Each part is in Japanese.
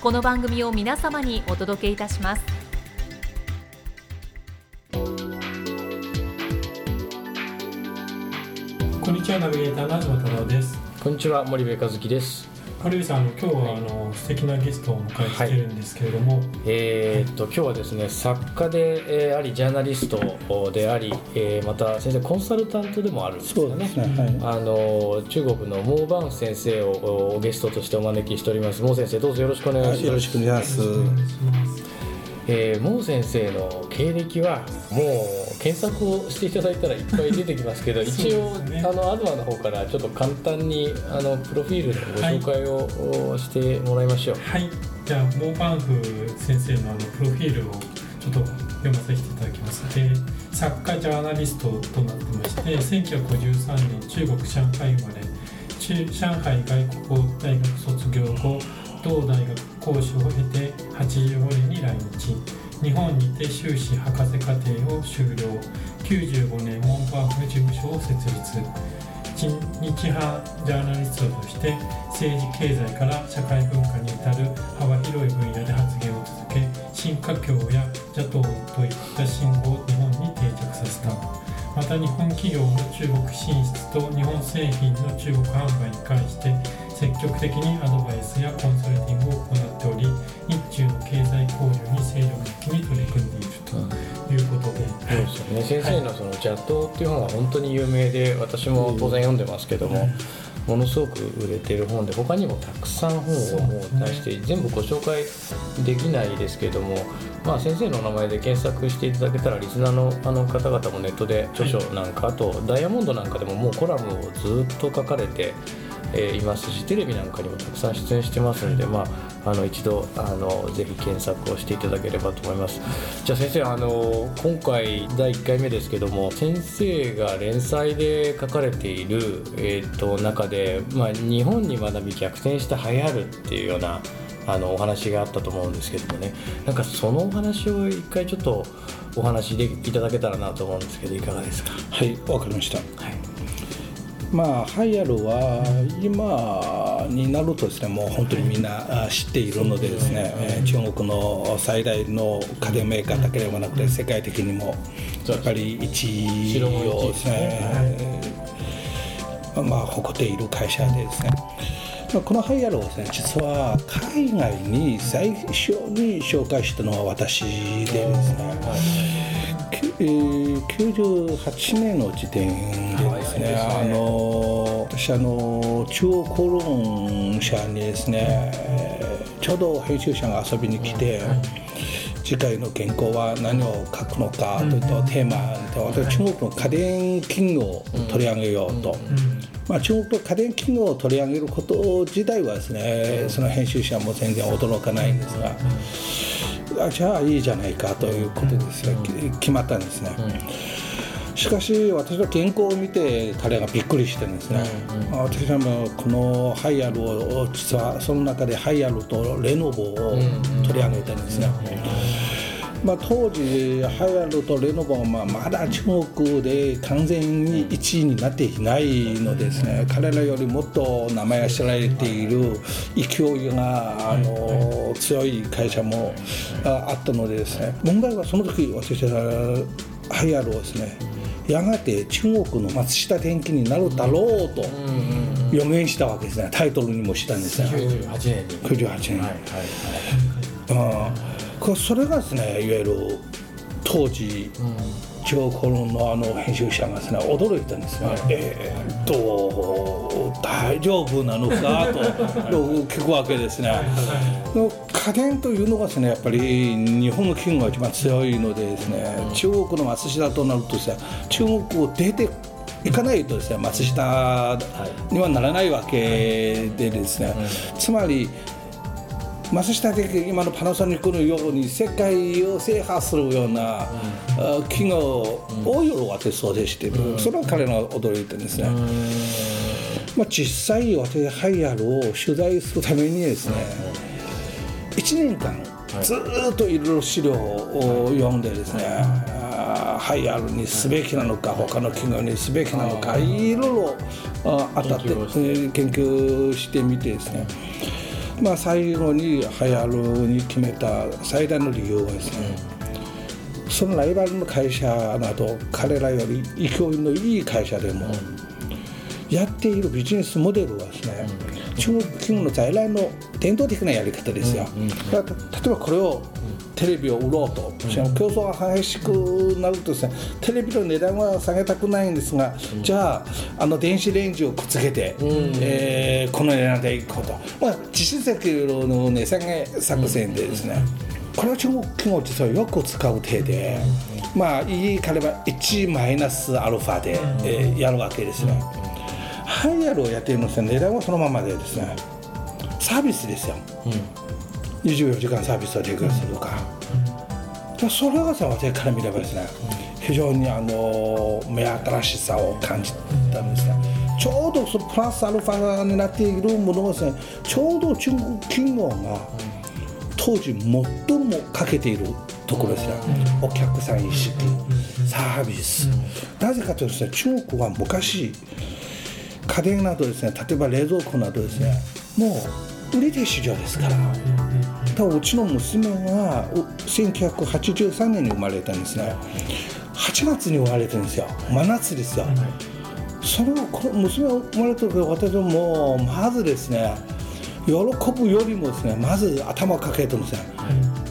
この番組を皆様にお届けいたします。こんにちはナビゲーターの東太郎です。こんにちは森部和樹ですカルビさんあの今日はあの素敵なゲストをお迎えしてるんですけれども、えーっと今日はですね作家で、えーありジャーナリストであり、えーまた先生コンサルタントでもあるんですよね。そうですね。はい。あの中国のモーバン先生をおゲストとしてお招きしております。モー先生どうぞよろしくお願いします、よろしくお願いします。よろしくお願いします。えー、モー先生の経歴はもう検索をしていただいたらいっぱい出てきますけど 一応、あのアドアの方からちょっと簡単にあのプロフィールのご紹介を、おしてもらいましょう。はい。じゃあモーバンフ先生のあのプロフィールをちょっと読ませていただきます。で作家ジャーナリストとなってまして1953年中国上海生まれ中上海外国語大学卒業後同大学講師を経て85年に来日日本にて修士博士課程を修了。95年モンバーフ事務所を設立。日派ジャーナリストとして政治経済から社会文化に至る幅広い分野で発言を続け新華僑や邪党といった信号を日本に定着させた。また日本企業の中国進出と日本製品の中国販売に関して積極的にアドバイスやコンサルティングを行っ先生のその「邪道」っていう本は本当に有名で私も当然読んでますけども、ものすごく売れてる本で他にもたくさん本をもう出して、全部ご紹介できないですけども、まあ、先生のお名前で検索していただけたらリスナーのあの方々もネットで著書なんか、あとダイヤモンドなんかでももうコラムをずっと書かれて。えーいますしテレビなんかにもたくさん出演してますので、まあ、あの一度あのぜひ検索をしていただければと思います。じゃあ先生あの今回第1回目ですけども先生が連載で書かれている、えー、と中で、まあ、日本に学び逆転して流行るっていうようなあのお話があったと思うんですけどもね。なんかそのお話を一回ちょっとお話でいただけたらなと思うんですけどいかがですか？はい、わかりました。はいまあ、ハイアルは今になるとですね、もう本当にみんなあ知っているのでですね、えー中国の最大の家電メーカーだけではなくて、世界的にもやっぱり1位をですね、えーまあ、誇っている会社でですね。まあこのハイアルはですね、実は海外に最初に紹介したのは私でですね、きえー98年の時点でですね、あの私あの中央公論社にですね、えーちょうど編集者が遊びに来て、次回の原稿は何を書くのかといったテーマで私中国の家電企業を取り上げようと。まあ、中国の家電企業を取り上げること自体はですね、その編集者も全然驚かないんですが、あじゃあいいじゃないかということですね、き決まったん。ですね。しかし私の原稿を見て彼がびっくりしてるんですね、私はもうこのハイアルを実はその中でハイアルとレノボを取り上げてるんですね、まあ、当時ハイアルとレノボはまあまだ中国で完全に1位になっていないのですね、彼らよりもっと名前が知られている勢いがあの強い会社もああったのでですね。問題はその時私はハイアルをですねやがて中国の松下電器になるだろうと予言したわけですね。タイトルにもしたんですね。98年に。98年、はいはい。うんこそれがですねいわゆる当時、中国コロンのあの編集者がですね驚いたんですね、えーっと大丈夫なのかと聞くわけですね。の家電というのがですねやっぱり日本の企業が一番強いのでですね、中国の松下となるとですね中国を出ていかないとですね松下にはならないわけでですね、つまり松下的今のパナソニックのように世界を制覇するような、あ企業を夜私想定している、それは彼の驚いてですね、まあ、実際私ハイアルを取材するためにですね、1年間ずーっといろいろ資料を読んでですね、ハイアルにすべきなのか他の企業にすべきなのかい。ろいろあ当たって。研究してみてですねまあ最後にハイアルに決めた最大の理由はですね、そのライバルの会社など彼らより勢いのいい会社でも、やっているビジネスモデルはですね、中国企業の在来の伝統的なやり方ですよ、だから例えばこれをテレビを売ろうと、競争が激しくなるとですねテレビの値段は下げたくないんですが、じゃああの電子レンジをくっつけて、えーこの値段でいこうと、まあ、実質的の値下げ作戦でですね、これは中国企業実はよく使う手で、まあ言い換えれば1マイナスアルファで、えーやるわけですね。ハイアルをやっているのですね値段はそのままでですね。サービスですよ、24時間サービスを提供するとか、でそれがさ私から見ればですね、非常にあの目新しさを感じたんですね。ちょうどそのプラスアルファになっているものがですねちょうど中国企業が当時最もかけているところですね、お客さん意識、サービス、なぜかというとですね中国は昔家電などですね例えば冷蔵庫などですねもう売り手市場ですから、ただうちの娘がう1983年に生まれたんですね。8月に生まれてるんですよ。真夏ですよ、それをこの娘が生まれた時私はもうまずですね喜ぶよりもですねまず頭をかけてるんですね、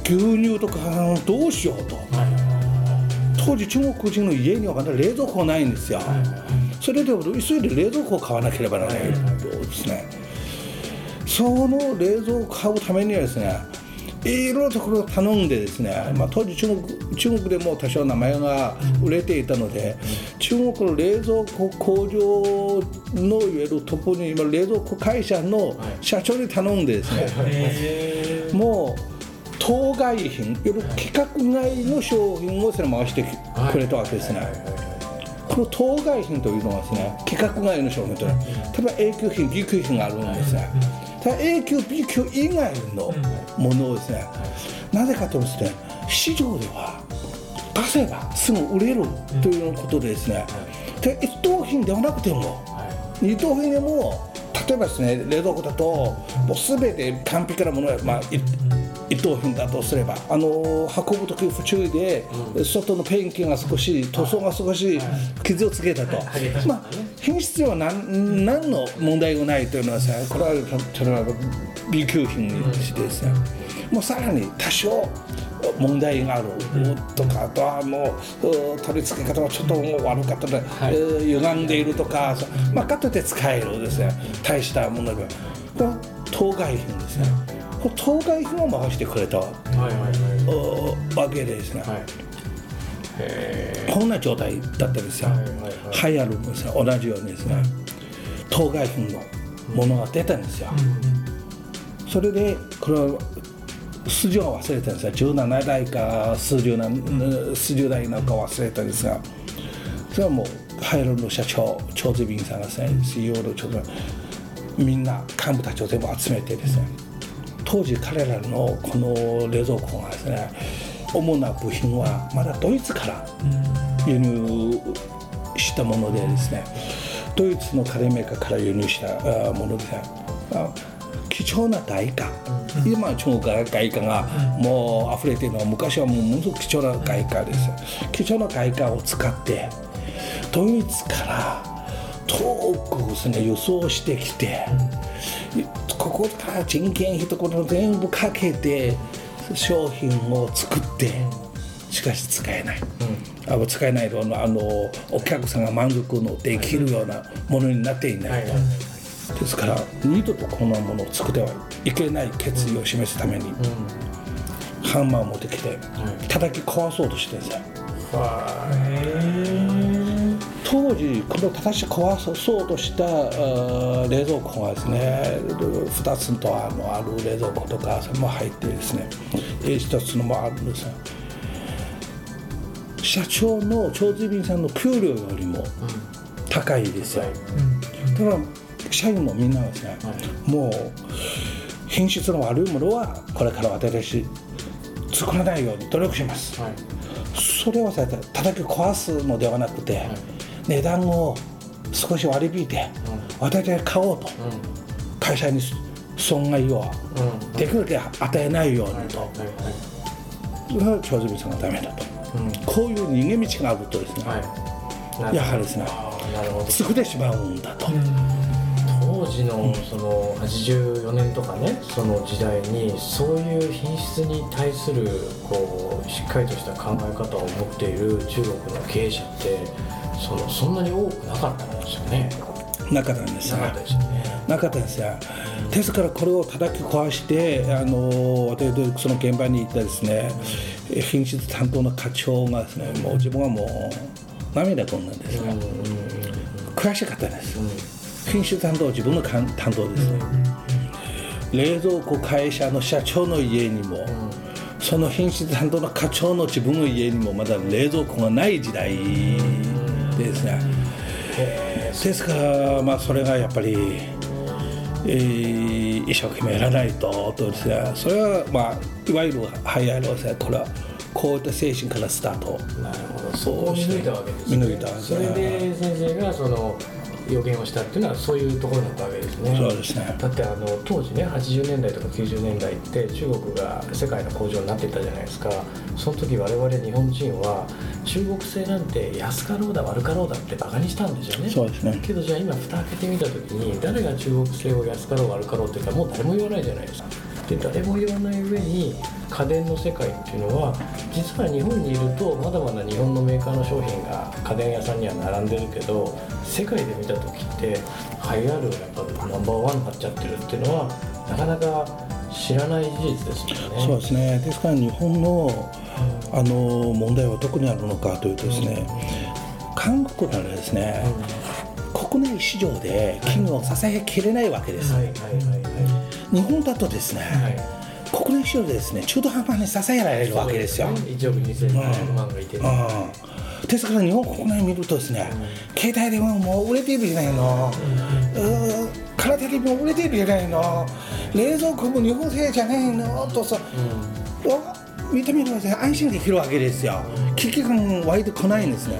牛乳とかどうしようと、当時中国人の家にはまだ冷蔵庫ないんですよ、それで急いで冷蔵庫を買わなければならない。とですね。その冷蔵庫を買うためにはですねいろいろところを頼んでですね、まあ、当時中国中国でも多少名前が売れていたので、中国の冷蔵庫工場のいわゆるトップに今冷蔵庫会社の社長に頼んでですね、えもう当該品いわゆる規格外の商品をそれ回してくれたわけですね、この当該品というのはですね規格外の商品というのは例えば A 級品 B 級品があるんですね。ただ A 級 B 級以外のものをですねなぜかというとですね市場では出せばすぐ売れるということでですねで一等品ではなくても二等品でも例えばですね冷蔵庫だともう全て完璧なものは、まあ、一等品だとすればあの運ぶ時不注意で、外のペンキが少し塗装が少し傷をつけたと、まあ、品質には何何の問題がないというのはさこれはそれは B 級品にしてですね、もうさらに多少問題がある。とかあとはもうう取り付け方がちょっともう悪かったので、えー歪んでいるとか、まあ、かといって使えるですね大したものでは。これは当該品ですねこれ当該品を回してくれたはいわけでですね、こんな状態だったんですよ、はいはいはい。ハイアルもですね同じようにですね。当該品のものが出たんですよ、それでこれは数字は忘れたんですが17代か数十何、数十代なんか忘れたんですが。それはもうハイアルの社長長ズビンさんがですね CEO の長みんな幹部たちを全部集めてですね当時彼らのこの冷蔵庫がですね主な部品はまだドイツから輸入したものでですねドイツの家電メーカーから輸入したあもので貴重な外貨今中国から外貨がもう溢れているのは昔はもうものすごく貴重な外貨です。貴重な外貨を使ってドイツから遠くですね輸送してきてここから人件費ところ全部かけて商品を作ってしかし使えない、あの使えないとあのあのお客さんが満足のできるようなものになっていない。と、ですから二度とこんなものを作ってはいけない決意を示すために、ハンマーを持ってきて叩き壊そうとしてるんですよ当時この叩き壊そうとしたあ冷蔵庫がですね2つとあのある冷蔵庫とかも入ってですね1つのもあるんですよ。社長の長寿便さんの給料よりも高いですよ、だから社員もみんなですね、もう品質の悪いものはこれから私作らないように努力します、それをさ叩き壊すのではなくて、値段を少し割り引いて、私が買おうと、会社に損害をできるだけ与えないようにと、それが長寿さんがダメだと、こういう逃げ道があるとですね、やはりですね作ってしまうんだと。当時のその84年とかねその時代にそういう品質に対するこうしっかりとした考え方を持っている中国の経営者ってそのそんなに多くなかったんですよね。なかったんですなかったですよね。なかったですよ。ですからこれを叩き壊してあの私その現場に行ったですね品質担当の課長がですねもう自分はもう涙ぐんだんですが悔しかったです。品質担当は自分の担当ですね。冷蔵庫会社の社長の家にもその品質担当の課長の自分の家にもまだ冷蔵庫がない時代ですね。ですから、まあ、それがやっぱり、えー一生懸命やらないととですね。それは、まあ、いわゆるハイアイロですねこれはこういった精神からスタート。なるほど。そこを見抜いたわけですね。見抜いたんですそねれで先生がその予言をしたっていうのはそういうところだったわけですね。そうですね。だってあの当時ね80年代とか90年代って中国が世界の工場になっていったじゃないですか。その時我々日本人は中国製なんて安かろうだ悪かろうだってバカにしたんですよね。そうですね。けどじゃあ今蓋開けてみた時に誰が中国製を安かろう悪かろうって言ったらもう誰も言わないじゃないですかで誰も言わない上に家電の世界っていうのは実は日本にいるとまだまだ日本のメーカーの商品が家電屋さんには並んでるけど世界で見た時ってハイアールがやっぱナンバーワンになっちゃってるっていうのはなかなか知らない事実ですよね。そうですね。ですから日本のあの問題はどこにあるのかというとですね、韓国ならですね、国内市場で企業を支えきれないわけです、はいはいはい日本だとですね、はい。はい国内市場でですね中途半端に支えられるわけですよ、1億2000万がいてね、うん。ですから日本国内見るとですね、携帯電話も売れているじゃないの、うんカラーテレビも売れているじゃないの。冷蔵庫も日本製じゃないの。とさ、わ見てみればね安心できるわけですよ。危機感湧いてこないんですね。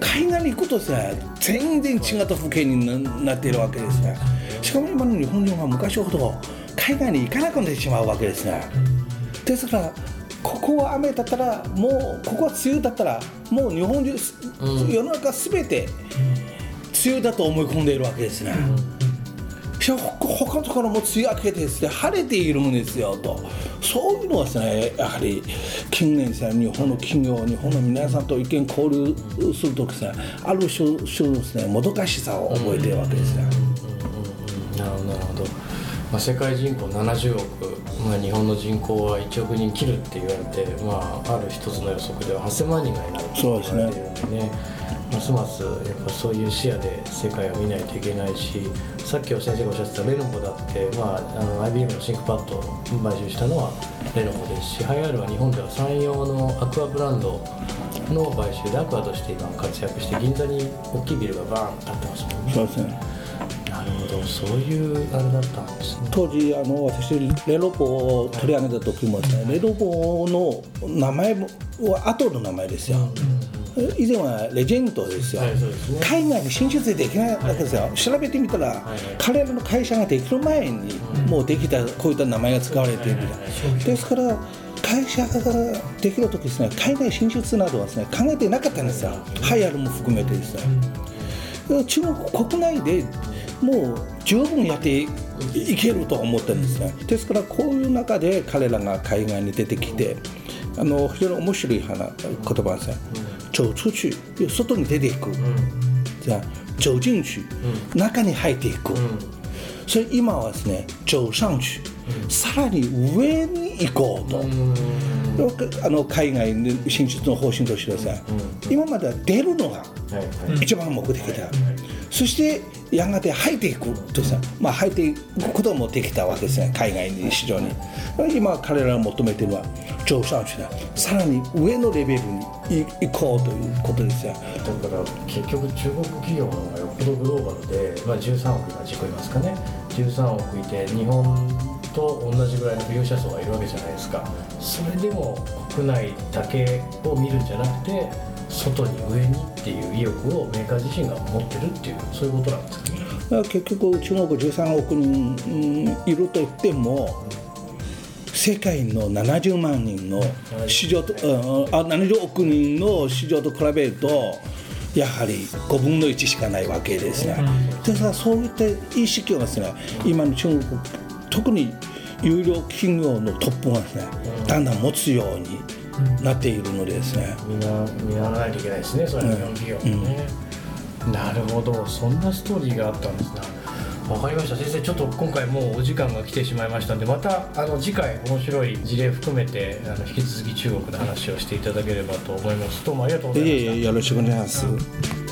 海外に行くとですね全然違った風景にななっているわけですねしかも今の日本人は昔ほど海外に行かなくなってしまうわけですね。ですからここは雨だったらもうここは梅雨だったらもう日本中、世の中すべて梅雨だと思い込んでいるわけですね、しかもほ他のところも梅雨明けてですね晴れているんですよと。そういうのはですねやはり近年ですね日本の企業日本の皆さんと意見交流するとですねある種種のですねもどかしさを覚えているわけですね、なるほど。なるほど、まあ、世界人口70億、まあ、日本の人口は1億人切るって言われて、まあ、ある一つの予測では8000万人がいなるって言われているんでね。ますますやっぱそういう視野で世界を見ないといけないしさっき先生がおっしゃってたレノボだって、まあ、あの IBM のシンクパッドを買収したのはレノボですしハイアールは日本では山陽のアクアブランドの買収でアクアとして今活躍して銀座に大きいビルがバーンと建ってますもんね。そうですねなるほど。そういうあれだったんですね。当時あの私レロボを取り上げた時もですね、レロボの名前は後の名前ですよ、以前はレジェンドですよ、はいすね。海外に進出できないわけですよ、調べてみたら、はい。彼らの会社ができる前に、もうできたこういった名前が使われている、ですから会社ができる時ですね海外進出などはですね考えてなかったんですよ。ハイアルも含めてですね、中国国内でもう十分やっていけると思ってるんですね。ですからこういう中で彼らが海外に出てきてあの非常に面白い話言葉ですね。走出去外に出ていく、じゃあ走進去、中に入っていく、それ今はですね走上去、さらに上に行こうと、あの海外の進出の方針としてですね、今までは出るのが一番目的だ、そしてやがて入っていくとさ、まあ、入っていくこともできたわけですね海外に市場に。今彼らが求めてるのは上昇地ださらに上のレベルに行こうということですよだから結局中国企業の方がよっぽどグローバルで、まあ、13億今軸いますかね。13億いて日本と同じぐらいの利用者層がいるわけじゃないですか。それでも国内だけを見るんじゃなくて外に上にっていう意欲をメーカー自身が持ってるっていうそういうことなんですかね。結局中国13億人いると言っても世界の70万人の市場と、あ70億人の市場と比べるとやはり5分の1しかないわけですね。です。からそういった意識をですね今の中国特に有料企業のトップがですねだんだん持つようになっているのでですね。みんな見習わないといけないですねそれは日本企業もね。なるほどそんなストーリーがあったんですね。わかりました先生ちょっと今回もうお時間が来てしまいましたんでまたあの次回面白い事例含めてあの引き続き中国の話をしていただければと思いますどうもありがとうございました。よろしくお願いします。